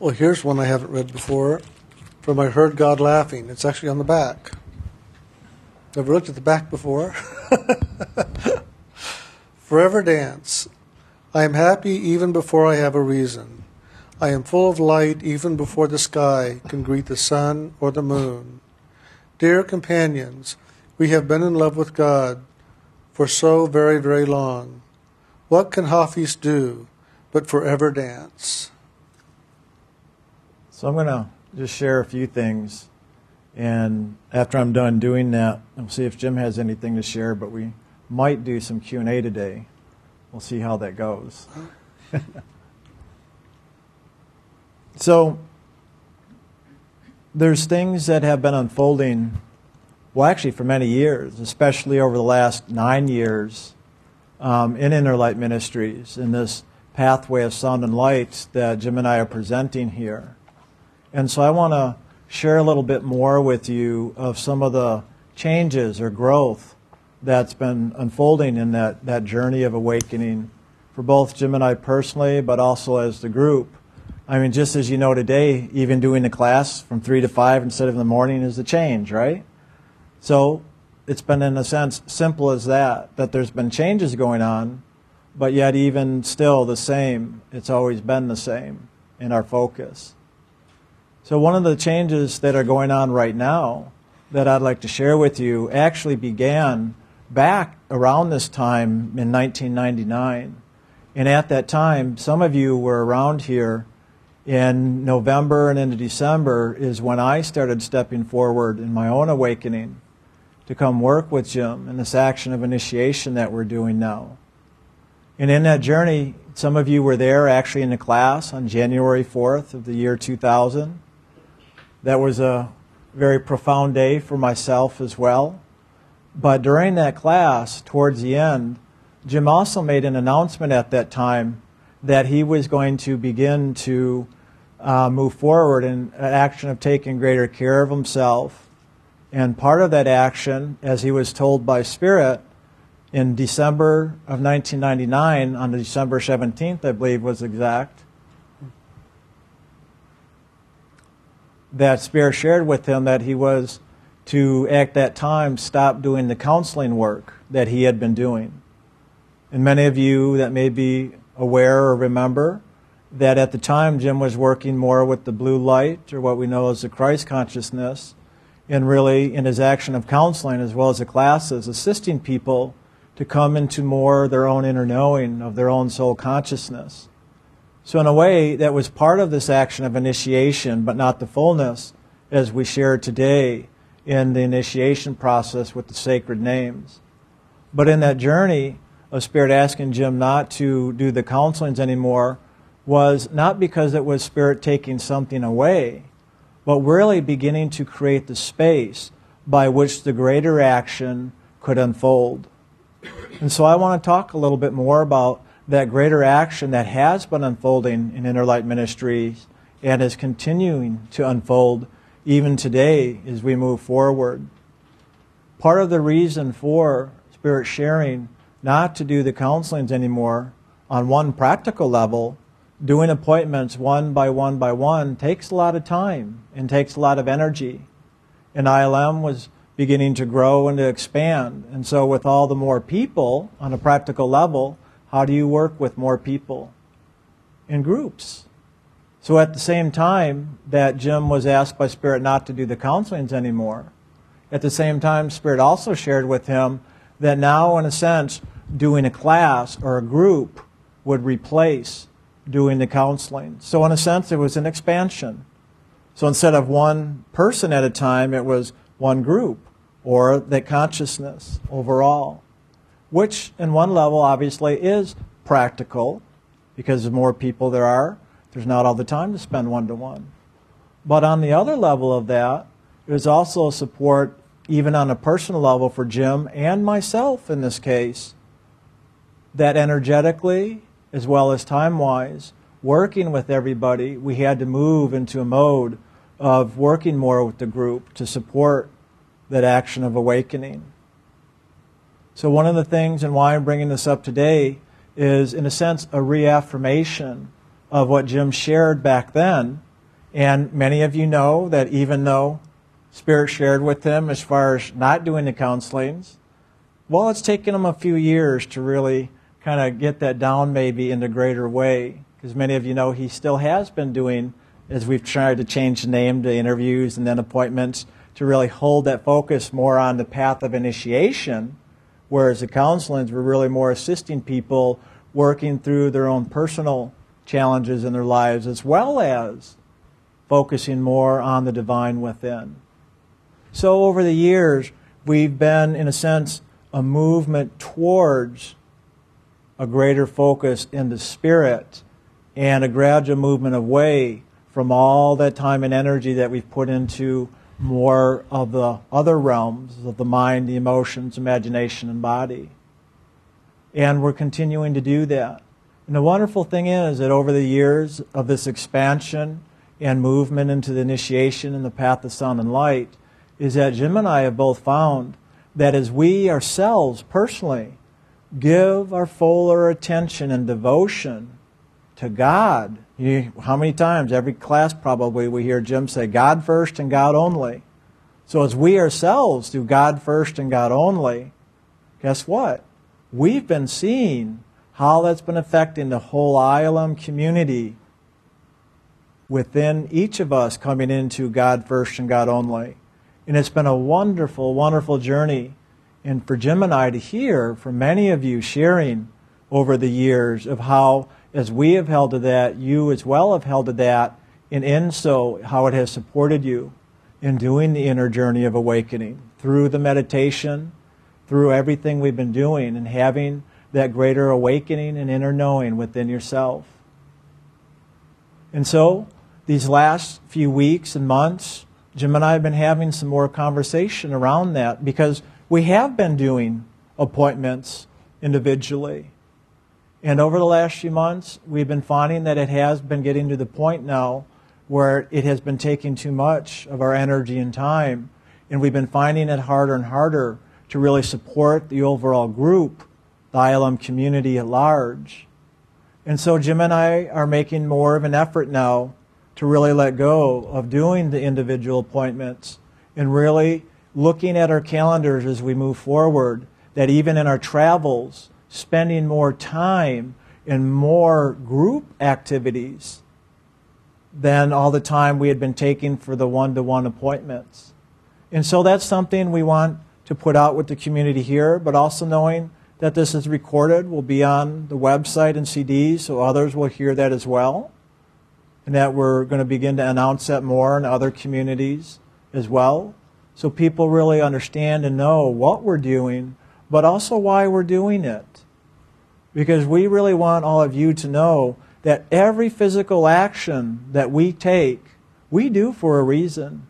Well, here's one I haven't read before from I Heard God Laughing. It's actually on the back. Never looked at the back before? Forever dance. I am happy even before I have a reason. I am full of light even before the sky can greet the sun or the moon. Dear companions, we have been in love with God for so very, very long. What can Hafiz do but forever dance? So I'm going to just share a few things. And after I'm done doing that, we'll see if Jim has anything to share, but we might do some Q&A today. We'll see how that goes. so there's things that have been unfolding, well, actually for many years, especially over the last nine years um, in Inner Light Ministries, in this pathway of sound and light that Jim and I are presenting here. And so I want to share a little bit more with you of some of the changes or growth that's been unfolding in that, that journey of awakening for both Jim and I personally, but also as the group. I mean, just as you know today, even doing the class from 3 to 5 instead of in the morning is a change, right? So it's been, in a sense, simple as that, that there's been changes going on, but yet even still the same. It's always been the same in our focus. So, one of the changes that are going on right now that I'd like to share with you actually began back around this time in 1999. And at that time, some of you were around here in November and into December, is when I started stepping forward in my own awakening to come work with Jim in this action of initiation that we're doing now. And in that journey, some of you were there actually in the class on January 4th of the year 2000. That was a very profound day for myself as well. But during that class, towards the end, Jim also made an announcement at that time that he was going to begin to uh, move forward in an action of taking greater care of himself. And part of that action, as he was told by Spirit, in December of 1999, on December 17th, I believe was exact, that Spirit shared with him that he was to, at that time, stop doing the counseling work that he had been doing. And many of you that may be aware or remember that at the time Jim was working more with the blue light, or what we know as the Christ consciousness, and really in his action of counseling as well as the classes, assisting people to come into more their own inner knowing of their own soul consciousness. So, in a way, that was part of this action of initiation, but not the fullness, as we shared today in the initiation process with the sacred names. But in that journey of Spirit asking Jim not to do the counselings anymore was not because it was Spirit taking something away, but really beginning to create the space by which the greater action could unfold. And so I want to talk a little bit more about that greater action that has been unfolding in Inner Light Ministries and is continuing to unfold even today as we move forward. Part of the reason for Spirit sharing not to do the counselings anymore on one practical level, doing appointments one by one by one takes a lot of time and takes a lot of energy. And ILM was beginning to grow and to expand. And so, with all the more people on a practical level, how do you work with more people? In groups. So at the same time that Jim was asked by Spirit not to do the counselings anymore, at the same time, Spirit also shared with him that now, in a sense, doing a class or a group would replace doing the counseling. So, in a sense, it was an expansion. So instead of one person at a time, it was one group or that consciousness overall which, in one level, obviously is practical because the more people there are, there's not all the time to spend one to one. But on the other level of that, there's also support, even on a personal level, for Jim and myself in this case, that energetically, as well as time wise, working with everybody, we had to move into a mode of working more with the group to support that action of awakening. So, one of the things and why I'm bringing this up today is, in a sense, a reaffirmation of what Jim shared back then And many of you know that even though Spirit shared with them as far as not doing the counselings, well, it's taken him a few years to really kind of get that down maybe in a greater way. Because many of you know he still has been doing, as we've tried to change the name to interviews and then appointments, to really hold that focus more on the path of initiation, whereas the counselings were really more assisting people working through their own personal challenges in their lives as well as focusing more on the divine within. So over the years, we've been, in a sense, a movement towards a greater focus in the spirit and a gradual movement away from all that time and energy that we've put into more of the other realms of the mind, the emotions, imagination, and body. And we're continuing to do that. And the wonderful thing is that over the years of this expansion and movement into the initiation and the path of sound and light, is that Jim and I have both found that as we ourselves personally give our fuller attention and devotion to God, you, how many times, every class probably, we hear Jim say, God first and God only. So as we ourselves do God first and God only, guess what? We've been seeing how that's been affecting the whole ILM community within each of us coming into God first and God only. And it's been a wonderful, wonderful journey. And for Jim and I to hear from many of you sharing over the years of how, as we have held to that, you as well have held to that, and in so, how it has supported you in doing the inner journey of awakening through the meditation, through everything we've been doing, and having that greater awakening and inner knowing within yourself. And so, these last few weeks and months, Jim and I have been having some more conversation around that because we have been doing appointments individually. And over the last few months, we've been finding that it has been getting to the point now where it has been taking too much of our energy and time. And we've been finding it harder and harder to really support the overall group, the ILM community at large. And so Jim and I are making more of an effort now to really let go of doing the individual appointments and really looking at our calendars as we move forward, that even in our travels, spending more time in more group activities than all the time we had been taking for the one to one appointments. And so that's something we want to put out with the community here, but also knowing that this is recorded, will be on the website and CDs, so others will hear that as well and that we're going to begin to announce that more in other communities as well. So people really understand and know what we're doing, but also why we're doing it. Because we really want all of you to know that every physical action that we take, we do for a reason.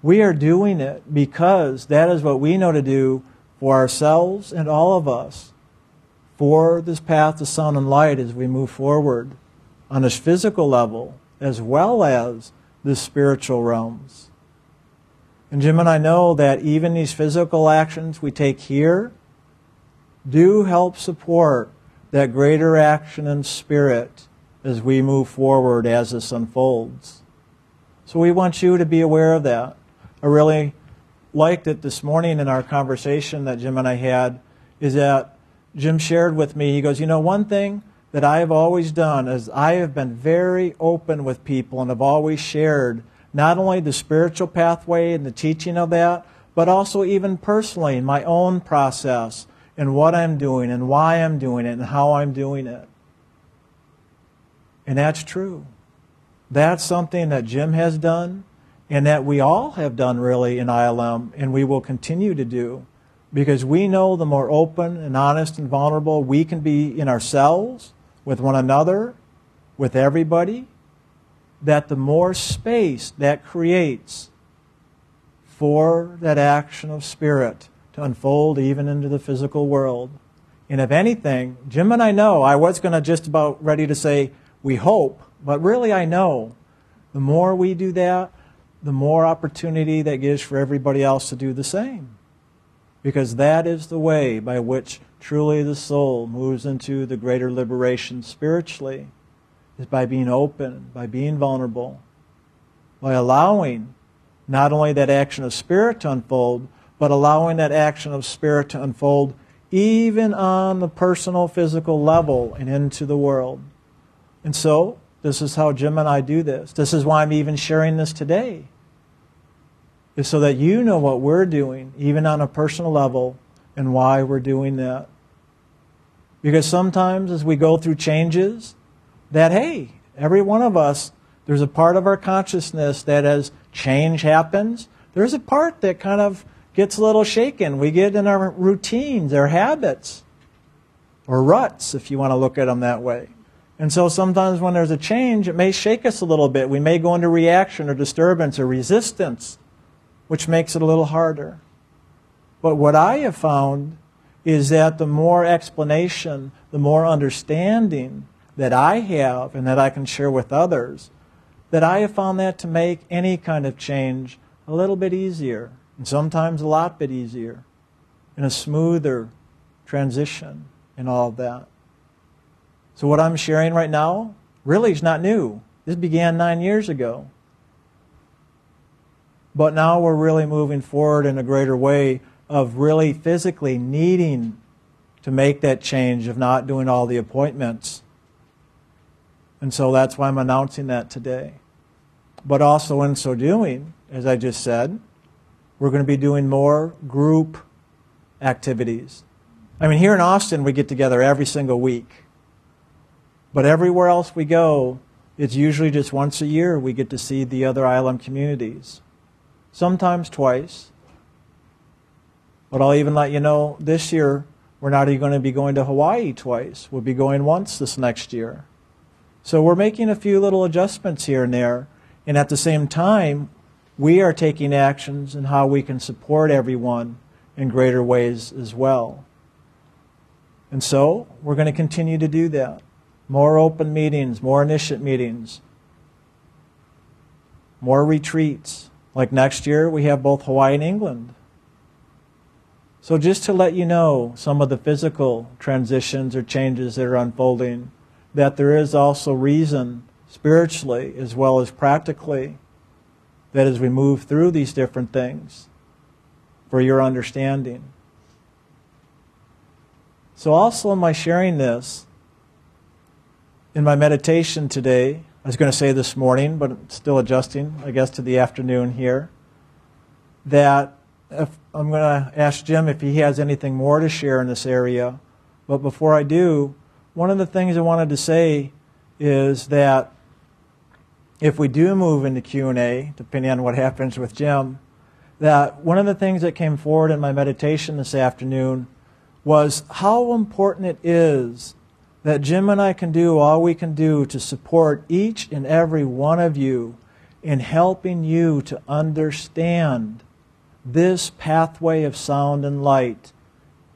We are doing it because that is what we know to do for ourselves and all of us for this path to sound and light as we move forward on a physical level as well as the spiritual realms. And Jim and I know that even these physical actions we take here do help support that greater action in spirit as we move forward as this unfolds. So we want you to be aware of that. I really liked it this morning in our conversation that Jim and I had is that Jim shared with me, he goes, you know, one thing that I have always done is I have been very open with people and have always shared not only the spiritual pathway and the teaching of that, but also even personally in my own process and what I'm doing and why I'm doing it and how I'm doing it. And that's true. That's something that Jim has done and that we all have done really in ILM and we will continue to do because we know the more open and honest and vulnerable we can be in ourselves with one another, with everybody, that the more space that creates for that action of spirit unfold even into the physical world. And if anything, Jim and I know, I was going to just about ready to say, we hope, but really I know the more we do that, the more opportunity that gives for everybody else to do the same. Because that is the way by which truly the soul moves into the greater liberation spiritually is by being open, by being vulnerable, by allowing not only that action of spirit to unfold, but allowing that action of spirit to unfold even on the personal physical level and into the world. And so, this is how Jim and I do this. This is why I'm even sharing this today. Is so that you know what we're doing, even on a personal level, and why we're doing that. Because sometimes as we go through changes, that hey, every one of us, there's a part of our consciousness that as change happens, there's a part that kind of gets a little shaken. We get in our routines, our habits, or ruts, if you want to look at them that way. And so sometimes when there's a change, it may shake us a little bit. We may go into reaction or disturbance or resistance, which makes it a little harder. But what I have found is that the more explanation, the more understanding that I have and that I can share with others, that I have found that to make any kind of change a little bit easier, and sometimes a lot bit easier, and a smoother transition and all that. So what I'm sharing right now really is not new. This began nine years ago. But now we're really moving forward in a greater way of really physically needing to make that change of not doing all the appointments. And so that's why I'm announcing that today. But also, in so doing, as I just said, we're going to be doing more group activities. I mean, here in Austin, we get together every single week. But everywhere else we go, it's usually just once a year we get to see the other ILM communities. Sometimes twice. But I'll even let you know this year we're not even going to be going to Hawaii twice. We'll be going once this next year. So we're making a few little adjustments here and there. And at the same time, we are taking actions in how we can support everyone in greater ways as well. And so we're going to continue to do that. More open meetings, more initiate meetings, more retreats. Like next year, we have both Hawaii and England. So, just to let you know some of the physical transitions or changes that are unfolding, that there is also reason spiritually as well as practically that as we move through these different things for your understanding. So, also in my sharing this, in my meditation today, I was going to say this morning, but still adjusting, I guess, to the afternoon here, that I'm going to ask Jim if he has anything more to share in this area. But before I do, one of the things I wanted to say is that if we do move into Q&A, depending on what happens with Jim, that one of the things that came forward in my meditation this afternoon was how important it is that Jim and I can do all we can do to support each and every one of you in helping you to understand this pathway of sound and light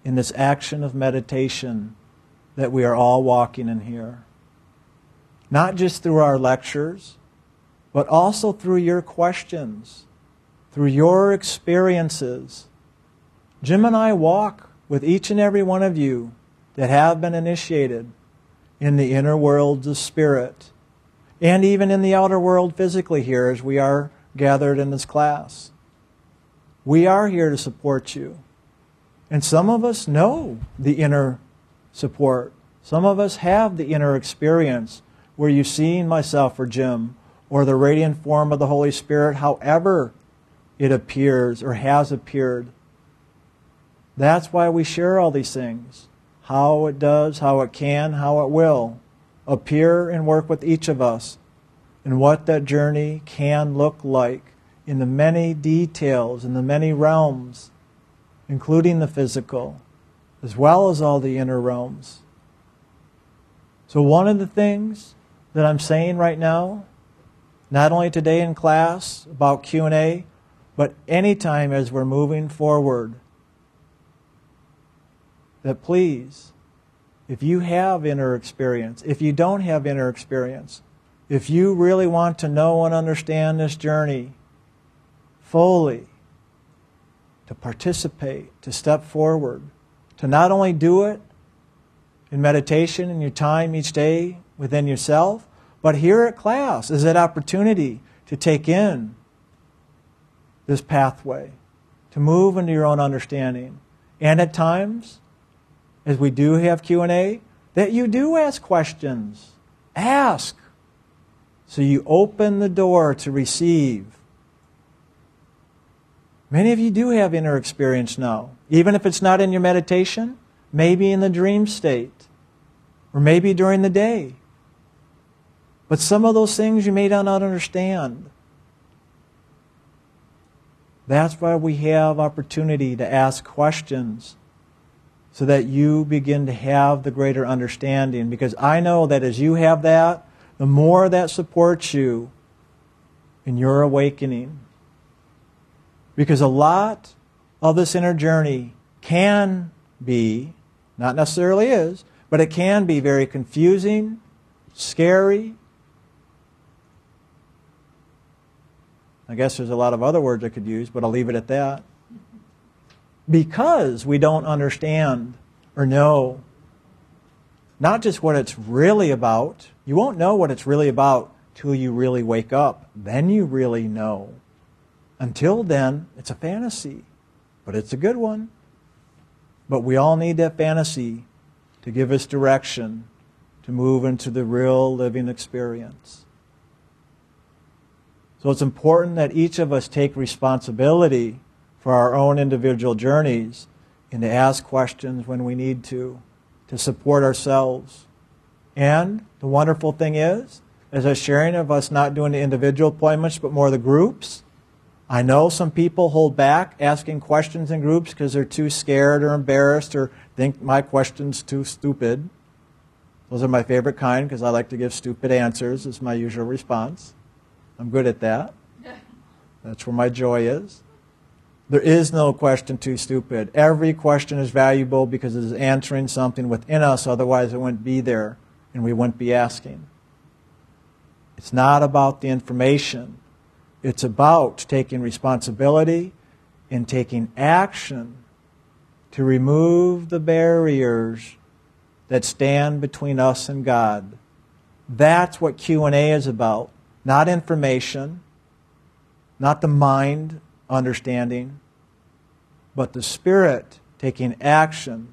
in this action of meditation that we are all walking in here. Not just through our lectures, but also through your questions, through your experiences. Jim and I walk with each and every one of you that have been initiated in the inner worlds of spirit, and even in the outer world physically here as we are gathered in this class. We are here to support you. And some of us know the inner support. Some of us have the inner experience where you've seen myself or Jim or the radiant form of the Holy Spirit, however it appears or has appeared. That's why we share all these things. How it does, how it can, how it will appear and work with each of us, and what that journey can look like in the many details, in the many realms, including the physical, as well as all the inner realms. So, one of the things that I'm saying right now, not only today in class about Q&A, but anytime as we're moving forward, that please, if you have inner experience, if you don't have inner experience, if you really want to know and understand this journey, fully, to participate, to step forward, to not only do it in meditation in your time each day within yourself, but here at class is that opportunity to take in this pathway, to move into your own understanding. And at times, as we do have Q&A, that you do ask questions. Ask. So you open the door to receive. Many of you do have inner experience now. Even if it's not in your meditation, maybe in the dream state, or maybe during the day. But some of those things you may not understand. That's why we have opportunity to ask questions so that you begin to have the greater understanding. Because I know that as you have that, the more that supports you in your awakening. Because a lot of this inner journey can be, not necessarily is, but it can be very confusing, scary. I guess there's a lot of other words I could use, but I'll leave it at that because we don't understand or know not just what it's really about. You won't know what it's really about till you really wake up. Then you really know. Until then, it's a fantasy, but it's a good one. But we all need that fantasy to give us direction to move into the real living experience. So it's important that each of us take responsibility for our own individual journeys and to ask questions when we need to, to support ourselves. And the wonderful thing is, as was sharing of us not doing the individual appointments, but more the groups, I know some people hold back asking questions in groups because they're too scared or embarrassed or think my question's too stupid. Those are my favorite kind because I like to give stupid answers, is my usual response. I'm good at that. That's where my joy is. There is no question too stupid. Every question is valuable because it is answering something within us, otherwise, it wouldn't be there and we wouldn't be asking. It's not about the information, it's about taking responsibility and taking action to remove the barriers that stand between us and God. That's what Q&A is about, not information, not the mind understanding, but the Spirit taking action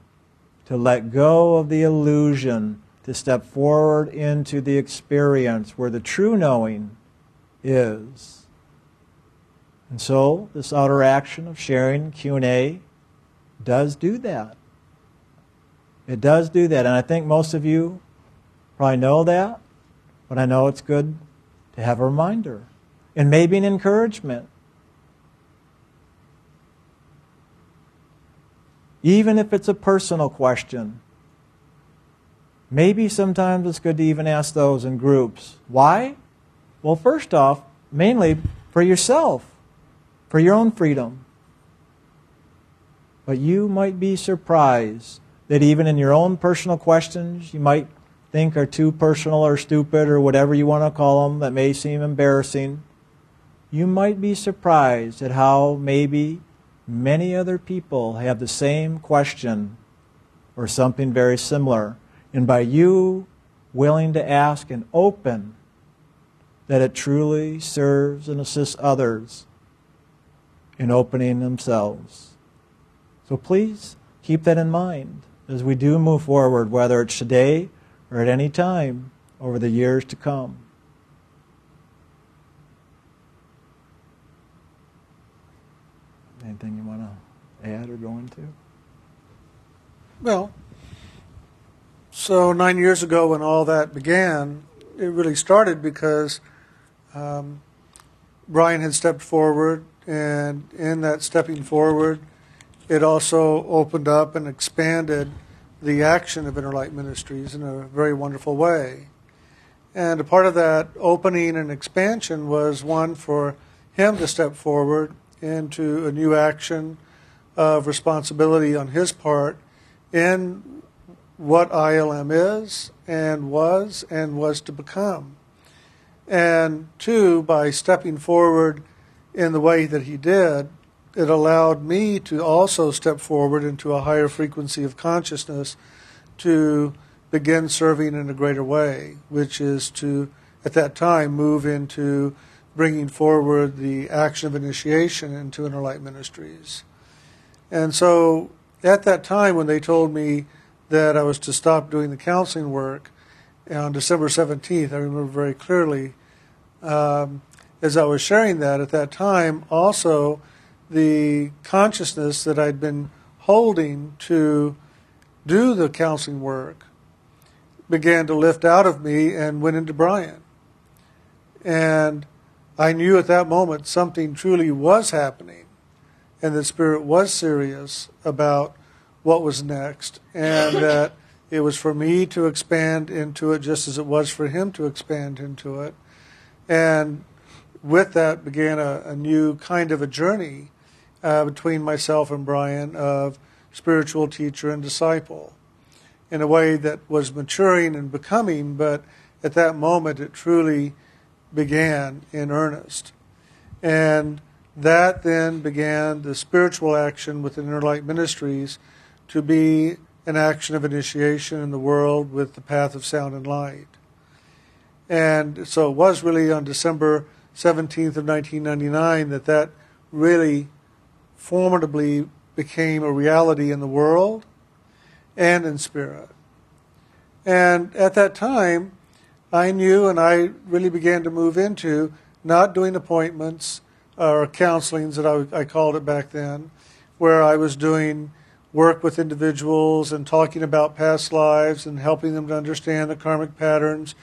to let go of the illusion, to step forward into the experience where the true knowing is. And so, this outer action of sharing Q&A does do that. It does do that. And I think most of you probably know that, but I know it's good have a reminder and maybe an encouragement even if it's a personal question. Maybe sometimes it's good to even ask those in groups. Why? Well, first off, mainly for yourself, for your own freedom. But you might be surprised that even in your own personal questions, you might think are too personal or stupid or whatever you want to call them that may seem embarrassing. You might be surprised at how maybe many other people have the same question or something very similar. And by you willing to ask and open, that it truly serves and assists others in opening themselves. So please keep that in mind as we do move forward, whether it's today or at any time over the years to come. Anything you want to add or go into? Well, so nine years ago when all that began, it really started because um, Brian had stepped forward, and in that stepping forward, it also opened up and expanded the action of Inner Ministries in a very wonderful way. And a part of that opening and expansion was one for him to step forward into a new action of responsibility on his part in what ILM is and was and was to become. And two, by stepping forward in the way that he did, it allowed me to also step forward into a higher frequency of consciousness to begin serving in a greater way, which is to, at that time, move into bringing forward the action of initiation into Inner Light Ministries. And so at that time, when they told me that I was to stop doing the counseling work on December 17th, I remember very clearly, um, as I was sharing that at that time, also the consciousness that I'd been holding to do the counseling work began to lift out of me and went into Brian. And I knew at that moment something truly was happening and the Spirit was serious about what was next and that it was for me to expand into it just as it was for him to expand into it. And with that began a, a new kind of a journey uh, between myself and Brian of spiritual teacher and disciple in a way that was maturing and becoming, but at that moment it truly began in earnest. And that then began the spiritual action within Inner Light Ministries to be an action of initiation in the world with the path of sound and light. And so it was really on December 17th of 1999 that that really formidably became a reality in the world and in spirit. And at that time, I knew and I really began to move into not doing appointments or counselings that I, I called it back then, where I was doing work with individuals and talking about past lives and helping them to understand the karmic patterns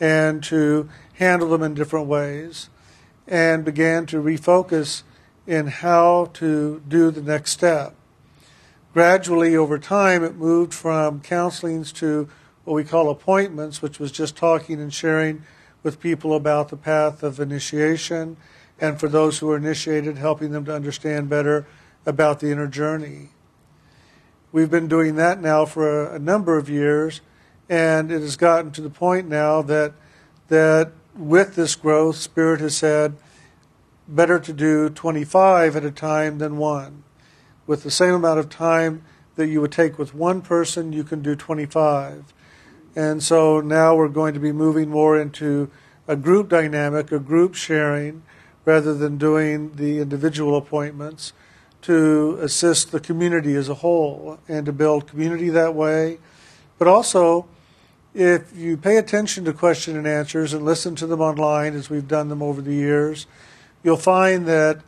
and to handle them in different ways, and began to refocus in how to do the next step gradually over time it moved from counselings to what we call appointments, which was just talking and sharing with people about the path of initiation, and for those who are initiated, helping them to understand better about the inner journey. We've been doing that now for a, a number of years, and it has gotten to the point now that that with this growth, Spirit has said, better to do 25 at a time than one with the same amount of time that you would take with one person, you can do 25. And so now we're going to be moving more into a group dynamic, a group sharing, rather than doing the individual appointments to assist the community as a whole and to build community that way. But also, if you pay attention to question and answers and listen to them online as we've done them over the years, you'll find that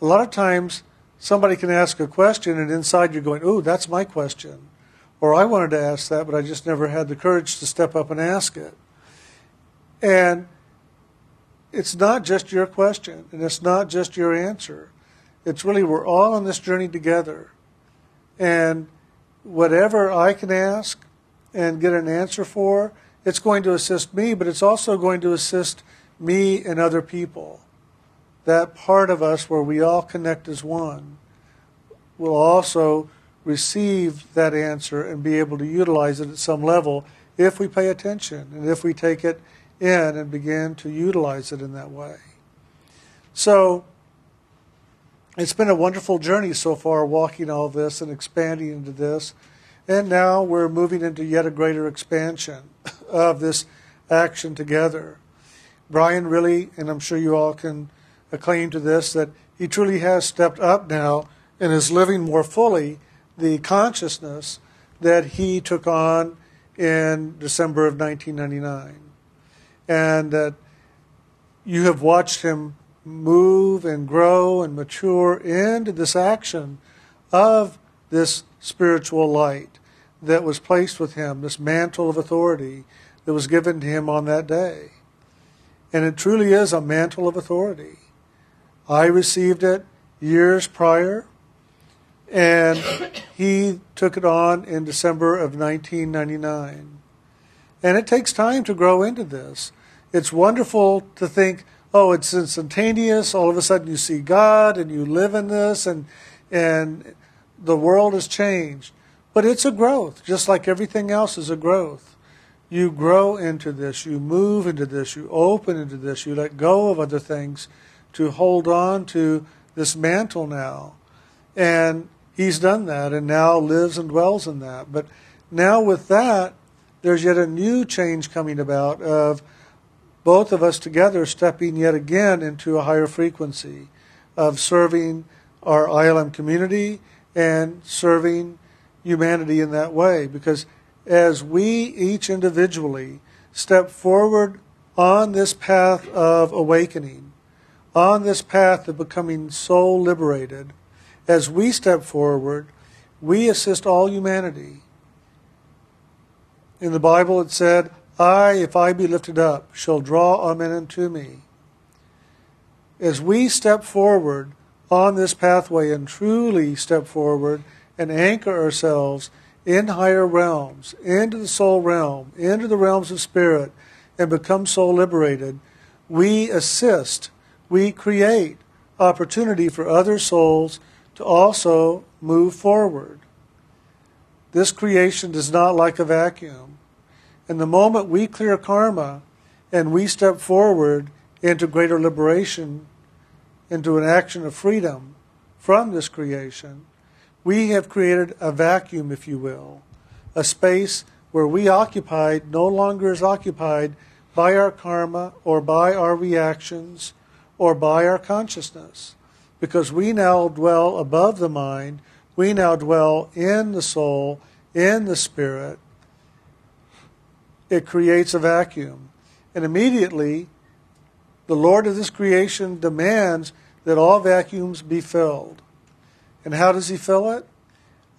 a lot of times somebody can ask a question and inside you're going, ooh, that's my question. Or I wanted to ask that, but I just never had the courage to step up and ask it. And it's not just your question, and it's not just your answer. It's really we're all on this journey together. And whatever I can ask and get an answer for, it's going to assist me, but it's also going to assist me and other people that part of us where we all connect as one will also receive that answer and be able to utilize it at some level if we pay attention and if we take it in and begin to utilize it in that way. So, it's been a wonderful journey so far, walking all this and expanding into this. And now we're moving into yet a greater expansion of this action together. Brian really, and I'm sure you all can a claim to this that he truly has stepped up now and is living more fully the consciousness that he took on in December of 1999. And that you have watched him move and grow and mature into this action of this spiritual light that was placed with him, this mantle of authority that was given to him on that day. And it truly is a mantle of authority. I received it years prior, and he took it on in December of 1999. And it takes time to grow into this. It's wonderful to think, oh, it's instantaneous. All of a sudden, you see God and you live in this, and and the world has changed. But it's a growth, just like everything else is a growth. You grow into this, you move into this, you open into this, you let go of other things to hold on to this mantle now. And he's done that and now lives and dwells in that. But now with that, there's yet a new change coming about of both of us together stepping yet again into a higher frequency of serving our ILM community and serving humanity in that way. Because as we each individually step forward on this path of awakening, on this path of becoming soul liberated, as we step forward, we assist all humanity. In the Bible it said, I, if I be lifted up, shall draw all men unto me. As we step forward on this pathway and truly step forward and anchor ourselves in higher realms, into the soul realm, into the realms of spirit, and become soul liberated, we assist, we create opportunity for other souls to also move forward. This creation does not like a vacuum. And the moment we clear karma and we step forward into greater liberation, into an action of freedom from this creation, we have created a vacuum, if you will, a space where we occupied no longer is occupied by our karma or by our reactions or by our consciousness. Because we now dwell above the mind, we now dwell in the soul, in the spirit. It creates a vacuum. And immediately, the Lord of this creation demands that all vacuums be filled. And how does he fill it?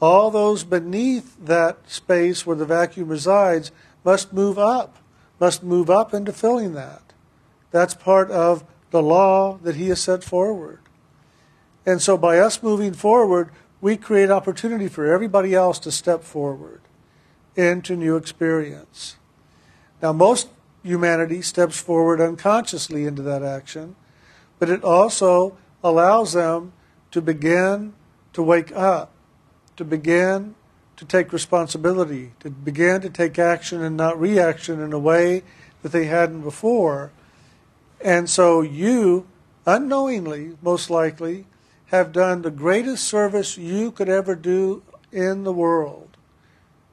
All those beneath that space where the vacuum resides must move up, must move up into filling that. That's part of the law that he has set forward. And so by us moving forward, we create opportunity for everybody else to step forward into new experience. Now, most humanity steps forward unconsciously into that action, but it also allows them to begin to wake up, to begin to take responsibility, to begin to take action and not reaction in a way that they hadn't before. And so you, unknowingly, most likely, have done the greatest service you could ever do in the world.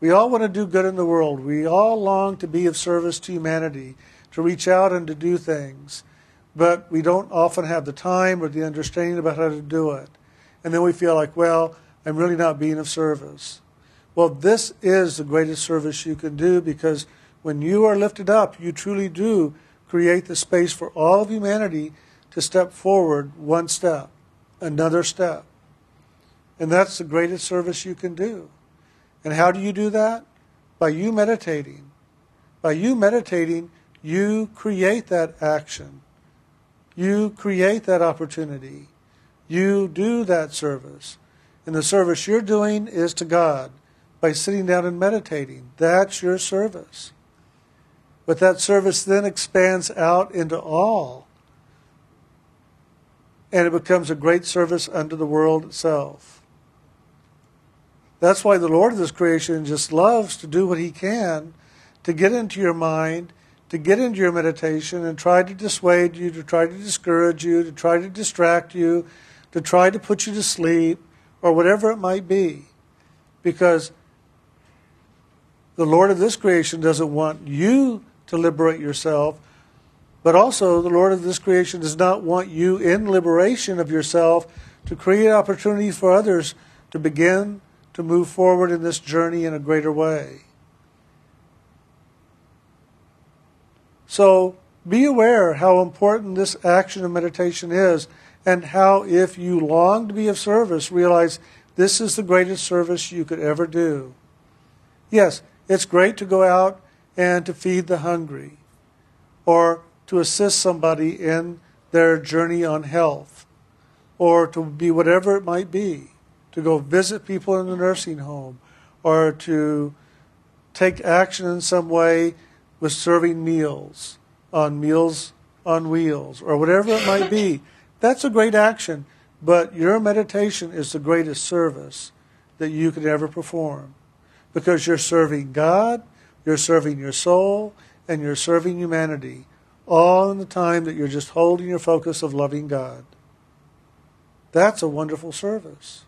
We all want to do good in the world. We all long to be of service to humanity, to reach out and to do things. But we don't often have the time or the understanding about how to do it. And then we feel like, well, I'm really not being of service. Well, this is the greatest service you can do because when you are lifted up, you truly do create the space for all of humanity to step forward one step, another step. And that's the greatest service you can do. And how do you do that? By you meditating. By you meditating, you create that action. You create that opportunity. You do that service. And the service you're doing is to God by sitting down and meditating. That's your service. But that service then expands out into all. And it becomes a great service unto the world itself. That's why the Lord of this creation just loves to do what he can to get into your mind, to get into your meditation and try to dissuade you, to try to discourage you, to try to distract you, to try to put you to sleep, or whatever it might be. Because the Lord of this creation doesn't want you to liberate yourself, but also the Lord of this creation does not want you in liberation of yourself to create opportunities for others to begin to move forward in this journey in a greater way. So be aware how important this action of meditation is and how, if you long to be of service, realize this is the greatest service you could ever do. Yes, it's great to go out and to feed the hungry or to assist somebody in their journey on health or to be whatever it might be, to go visit people in the nursing home or to take action in some way with serving meals on meals on wheels or whatever it might be. That's a great action, but your meditation is the greatest service that you could ever perform because you're serving God, you're serving your soul, and you're serving humanity, all in the time that you're just holding your focus of loving God. That's a wonderful service.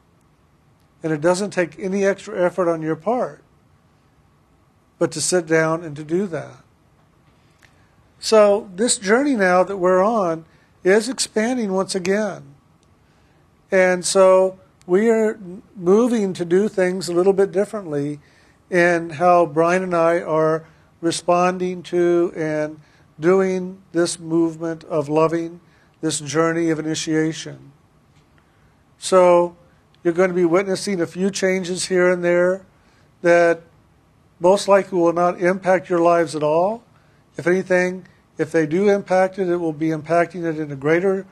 And it doesn't take any extra effort on your part but to sit down and to do that. So this journey now that we're on is expanding once again. And so we are moving to do things a little bit differently in how Brian and I are responding to and doing this movement of loving, this journey of initiation. So you're going to be witnessing a few changes here and there that most likely will not impact your lives at all. If anything, if they do impact it, it will be impacting it in a greater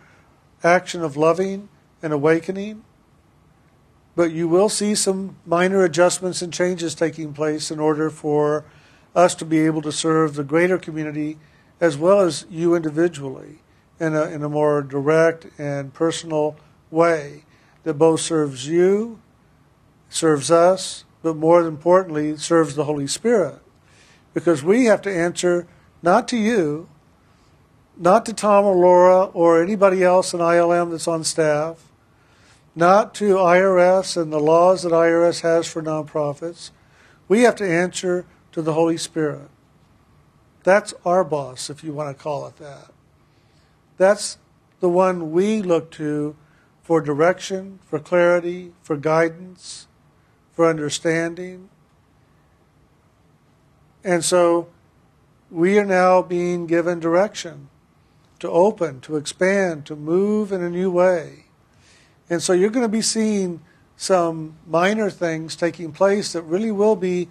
action of loving and awakening. But you will see some minor adjustments and changes taking place in order for us to be able to serve the greater community as well as you individually in a, in a more direct and personal way that both serves you, serves us, but more importantly, serves the Holy Spirit. Because we have to answer not to you, not to Tom or Laura or anybody else in ILM that's on staff, not to IRS and the laws that IRS has for nonprofits. We have to answer to the Holy Spirit. That's our boss, if you want to call it that. That's the one we look to for direction, for clarity, for guidance, for understanding. And so we are now being given direction to open, to expand, to move in a new way. And so you're going to be seeing some minor things taking place that really will be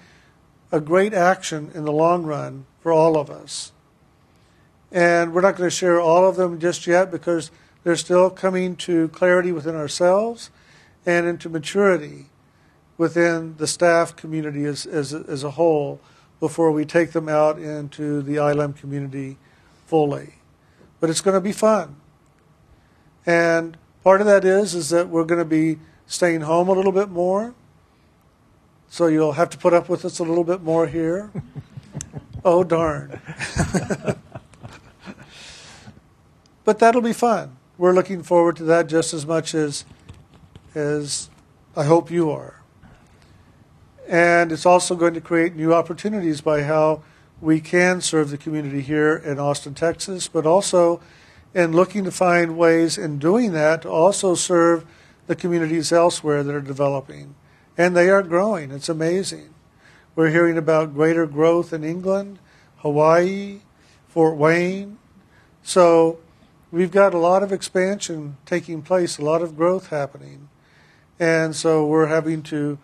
a great action in the long run for all of us. And we're not going to share all of them just yet because they're still coming to clarity within ourselves and into maturity within the staff community as, as, as a whole before we take them out into the ILM community fully. But it's going to be fun. And part of that is is that we're going to be staying home a little bit more. So you'll have to put up with us a little bit more here. oh darn. but that'll be fun. We're looking forward to that just as much as as I hope you are. And it's also going to create new opportunities by how we can serve the community here in Austin, Texas, but also in looking to find ways in doing that to also serve the communities elsewhere that are developing. And they are growing. It's amazing. We're hearing about greater growth in England, Hawaii, Fort Wayne. So we've got a lot of expansion taking place, a lot of growth happening. And so we're having to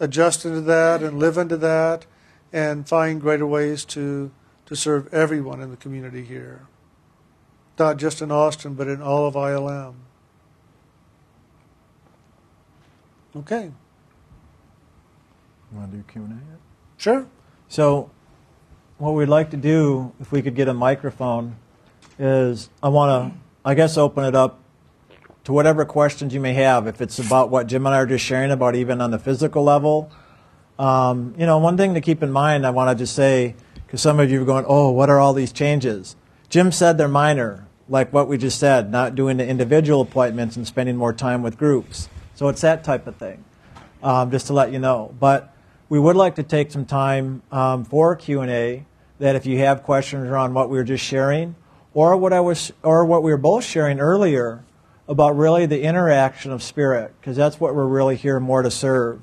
adjust into that and live into that and find greater ways to, to serve everyone in the community here. Not just in Austin, but in all of ILM. Okay. You want to do Q&A yet? Sure. So what we'd like to do, if we could get a microphone, is I want to, I guess, open it up to whatever questions you may have. If it's about what Jim and I are just sharing about, even on the physical level. Um, you know, one thing to keep in mind, I want to just say, because some of you are going, oh, what are all these changes? Jim said they're minor, like what we just said, not doing the individual appointments and spending more time with groups. So it's that type of thing, um, just to let you know. But we would like to take some time um, for Q&A, that if you have questions around what we were just sharing, or what I was, or what we were both sharing earlier, about really the interaction of spirit, because that's what we're really here more to serve.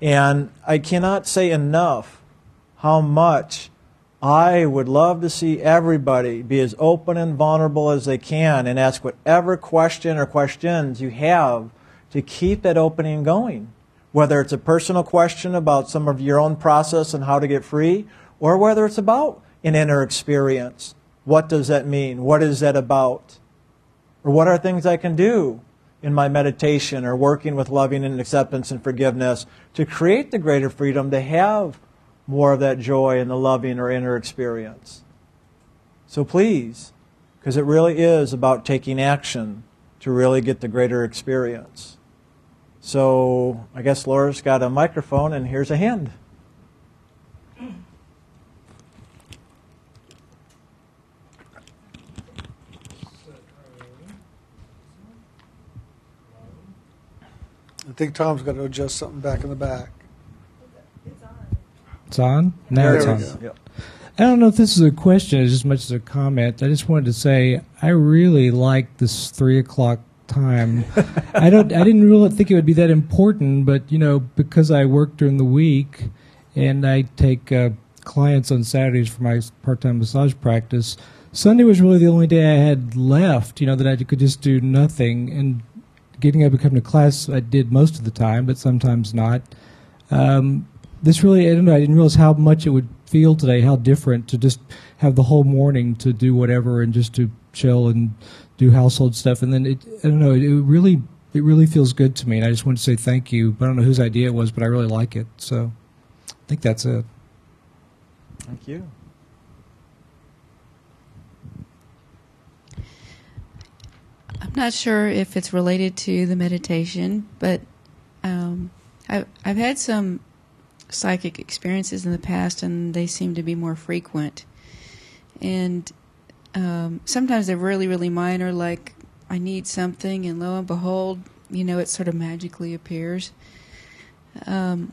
And I cannot say enough how much I would love to see everybody be as open and vulnerable as they can and ask whatever question or questions you have to keep that opening going. Whether it's a personal question about some of your own process and how to get free, or whether it's about an inner experience. What does that mean? What is that about? Or what are things I can do in my meditation or working with loving and acceptance and forgiveness to create the greater freedom to have more of that joy and the loving or inner experience? So please, because it really is about taking action to really get the greater experience. So I guess Laura's got a microphone, and here's a hand. I think Tom's got to adjust something back in the back. It's on? Now There it's on. Yep. I don't know if this is a question as much as a comment. I just wanted to say I really like this three o'clock time. I don't. I didn't really think it would be that important, but you know, because I work during the week and I take uh, clients on Saturdays for my part-time massage practice. Sunday was really the only day I had left. You know that I could just do nothing and getting up and coming to class. I did most of the time, but sometimes not. Um, this really, I don't know. I didn't realize how much it would feel today. How different to just have the whole morning to do whatever and just to chill and do household stuff. And then it, I don't know. It, it really, it really feels good to me. And I just want to say thank you. I don't know whose idea it was, but I really like it. So, I think that's it. Thank you. I'm not sure if it's related to the meditation, but um, I've, I've had some psychic experiences in the past, and they seem to be more frequent. And um, sometimes they're really, really minor, like I need something, and lo and behold, you know, it sort of magically appears. Um,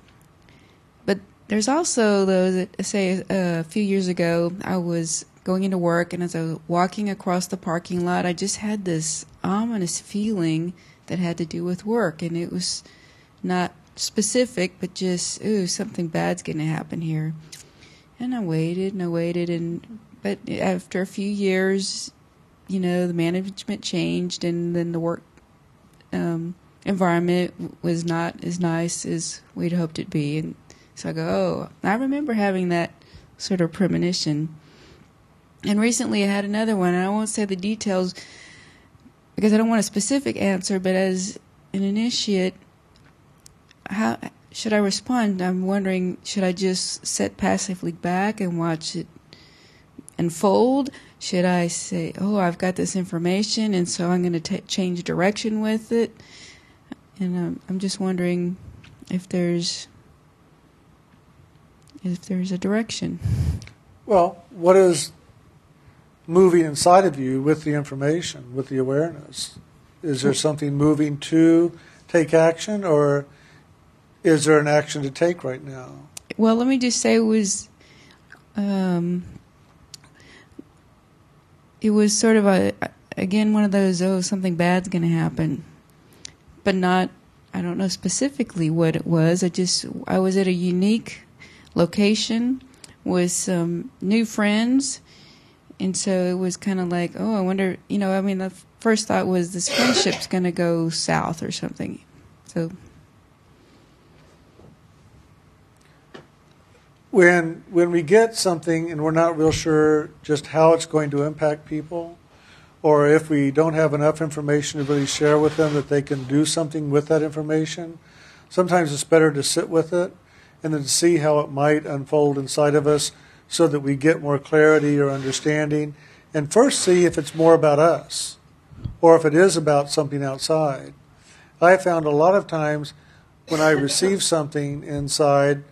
but there's also those that say a few years ago, I was going into work, and as I was walking across the parking lot, I just had this ominous feeling that had to do with work, and it was not specific, but just ooh, something bad's going to happen here. And I waited and I waited, and but after a few years, you know, the management changed, and then the work um, environment was not as nice as we'd hoped it'd be, and so I go, oh, I remember having that sort of premonition. And recently I had another one, and I won't say the details because I don't want a specific answer, but as an initiate, how should I respond? I'm wondering, should I just sit passively back and watch it unfold? Should I say, oh, I've got this information, and so I'm going to change direction with it? And um, I'm just wondering if there's if there's a direction. Well, what is moving inside of you with the information, with the awareness? Is there something moving to take action, or is there an action to take right now? Well, let me just say it was, um, it was sort of a again one of those oh something bad's going to happen, but not I don't know specifically what it was. I just I was at a unique location with some new friends and so it was kind of like, oh, I wonder, you know, I mean, the first thought was this friendship's going to go south or something. So when when we get something and we're not real sure just how it's going to impact people, or if we don't have enough information to really share with them that they can do something with that information, sometimes it's better to sit with it and then see how it might unfold inside of us so that we get more clarity or understanding. And first, see if it's more about us or if it is about something outside. I found a lot of times when I receive something inside,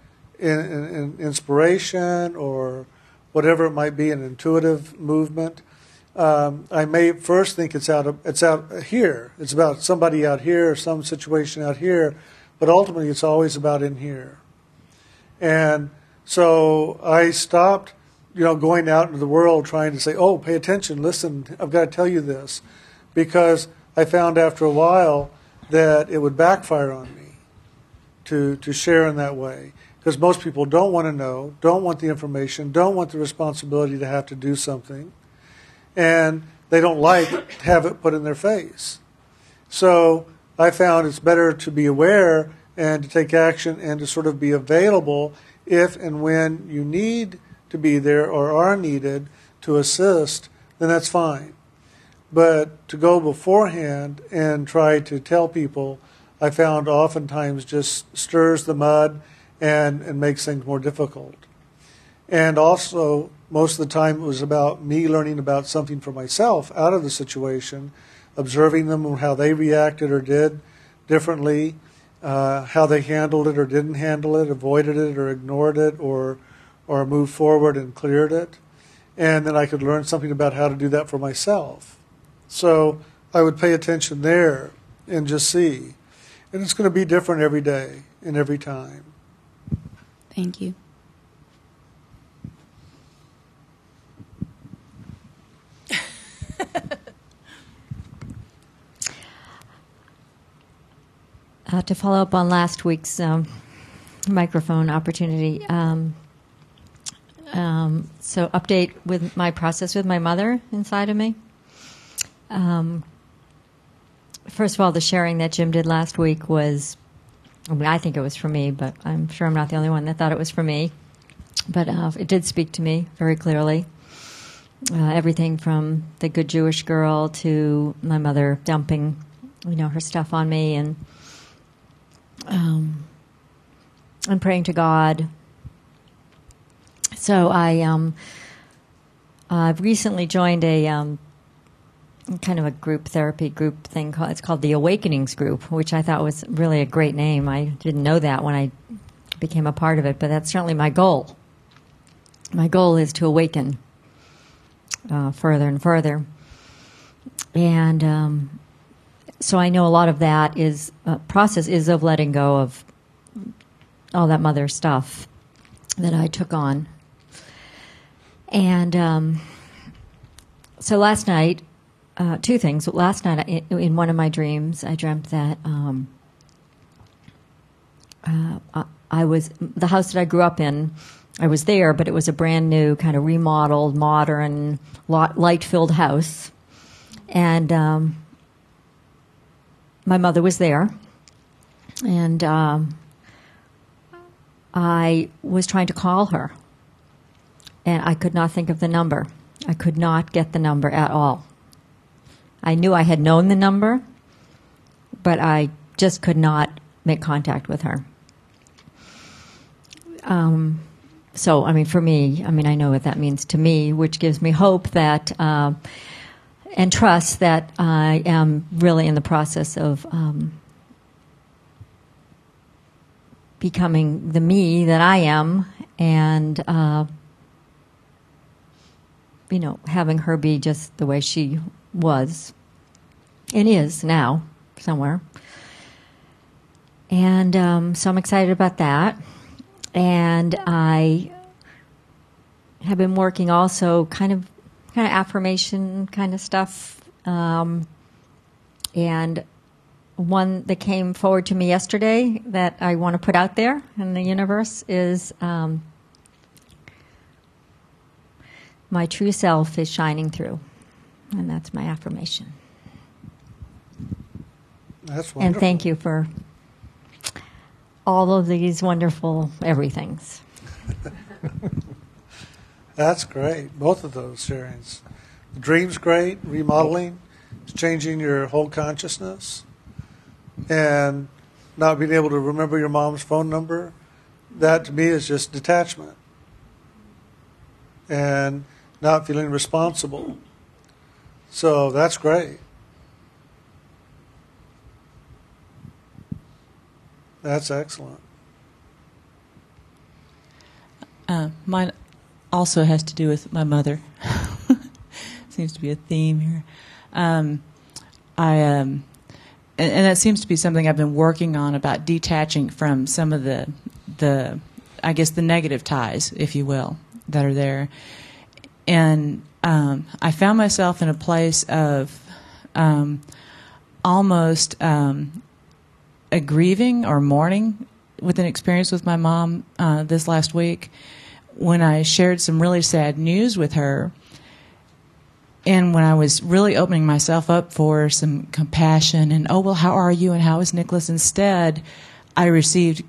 in, in, in inspiration or whatever it might be, an intuitive movement, um, I may first think it's out of, it's out here. It's about somebody out here some situation out here, but ultimately it's always about in here. And so I stopped, you know, going out into the world trying to say, "Oh, pay attention, listen, I've got to tell you this," because I found after a while that it would backfire on me to to share in that way because most people don't want to know, don't want the information, don't want the responsibility to have to do something, and they don't like to have it put in their face. So I found it's better to be aware and to take action and to sort of be available if and when you need to be there or are needed to assist, then that's fine. But to go beforehand and try to tell people, I found oftentimes just stirs the mud and, and makes things more difficult. And also, most of the time, it was about me learning about something for myself out of the situation, observing them and how they reacted or did differently, uh, how they handled it or didn't handle it, avoided it or ignored it, or or moved forward and cleared it, and then I could learn something about how to do that for myself. So I would pay attention there and just see, and it's going to be different every day and every time. Thank you. uh, to follow up on last week's um, microphone opportunity, um, um, so update with my process with my mother inside of me. Um, first of all, the sharing that Jim did last week was I mean, I think it was for me, but I'm sure I'm not the only one that thought it was for me. But uh, it did speak to me very clearly. Uh, everything from the good Jewish girl to my mother dumping, you know, her stuff on me and um, and praying to God. So I um, I've recently joined a um, kind of a group therapy group thing. Called, it's called the Awakenings Group, which I thought was really a great name. I didn't know that when I became a part of it, but that's certainly my goal. My goal is to awaken uh, further and further, and um, so I know a lot of that is uh, process is of letting go of all that mother stuff that I took on, and um, so last night, uh, two things. Last night, in, one of my dreams, I dreamt that um, uh, I was the house that I grew up in. I was there, but it was a brand new, kind of remodeled, modern, light filled house, and um, my mother was there, and um, I was trying to call her, and I could not think of the number. I could not get the number at all. I knew I had known the number, but I just could not make contact with her. Um, so, I mean, for me, I mean, I know what that means to me, which gives me hope that uh, and trust that I am really in the process of um, becoming the me that I am, and uh, you know, having her be just the way she was and is now somewhere. And um, so I'm excited about that. And I have been working also kind of kind of affirmation kind of stuff. Um, and one that came forward to me yesterday that I want to put out there in the universe is um, my true self is shining through. And that's my affirmation. That's wonderful. And thank you for all of these wonderful everythings. That's great. Both of those sharings. The dream's great. Remodeling. It's changing your whole consciousness. And not being able to remember your mom's phone number. That to me is just detachment. And not feeling responsible. So that's great. That's excellent. Uh, mine also has to do with my mother. seems to be a theme here. Um, I um, and, and that seems to be something I've been working on about detaching from some of the the I guess the negative ties, if you will, that are there. And um, I found myself in a place of um, almost um, a grieving or mourning with an experience with my mom uh, this last week when I shared some really sad news with her, and when I was really opening myself up for some compassion and, oh, well, how are you and how is Nicholas? Instead, I received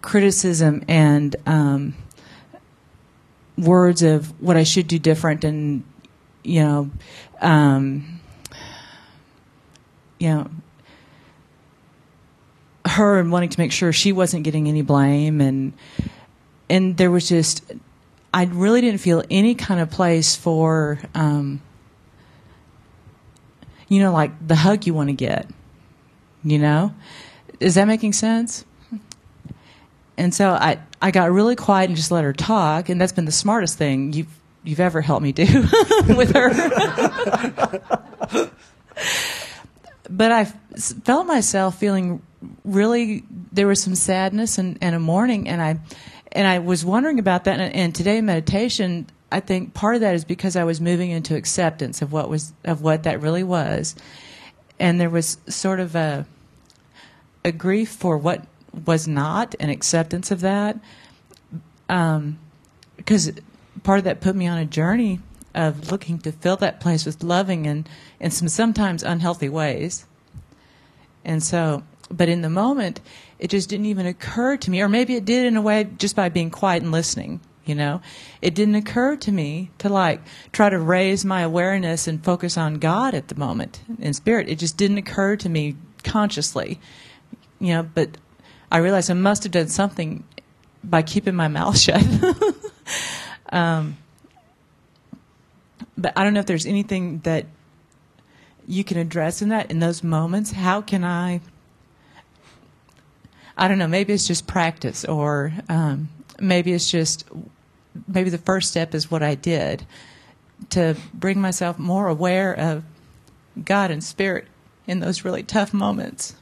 criticism and um, words of what I should do different and, you know, um, you know, her and wanting to make sure she wasn't getting any blame and and there was just I really didn't feel any kind of place for um, you know like the hug you want to get you know? Is that making sense and so I I got really quiet and just let her talk and that's been the smartest thing you've you've ever helped me do with her but I felt myself feeling really there was some sadness and, and a mourning and I and I was wondering about that. And, and today meditation, I think part of that is because I was moving into acceptance of what was of what that really was, and there was sort of a a grief for what was not, an acceptance of that. Um, because part of that put me on a journey of looking to fill that place with loving and in some sometimes unhealthy ways. And so, but in the moment, it just didn't even occur to me, or maybe it did in a way just by being quiet and listening. You know, it didn't occur to me to like try to raise my awareness and focus on God at the moment in spirit. It just didn't occur to me consciously. You know, but I realized I must have done something by keeping my mouth shut. um, but I don't know if there's anything that you can address in that in those moments. How can I? I don't know. Maybe it's just practice, or um, maybe it's just maybe the first step is what I did to bring myself more aware of God and Spirit in those really tough moments.